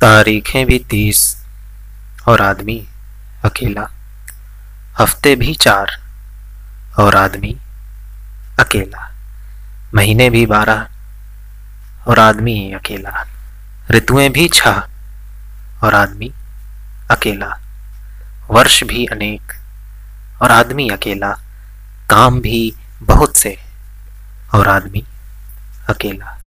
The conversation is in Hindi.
तारीखें भी तीस और आदमी अकेला। हफ़्ते भी चार और आदमी अकेला। महीने भी बारह और आदमी अकेला। ऋतुएँ भी छह और आदमी अकेला। वर्ष भी अनेक और आदमी अकेला। काम भी बहुत से और आदमी अकेला।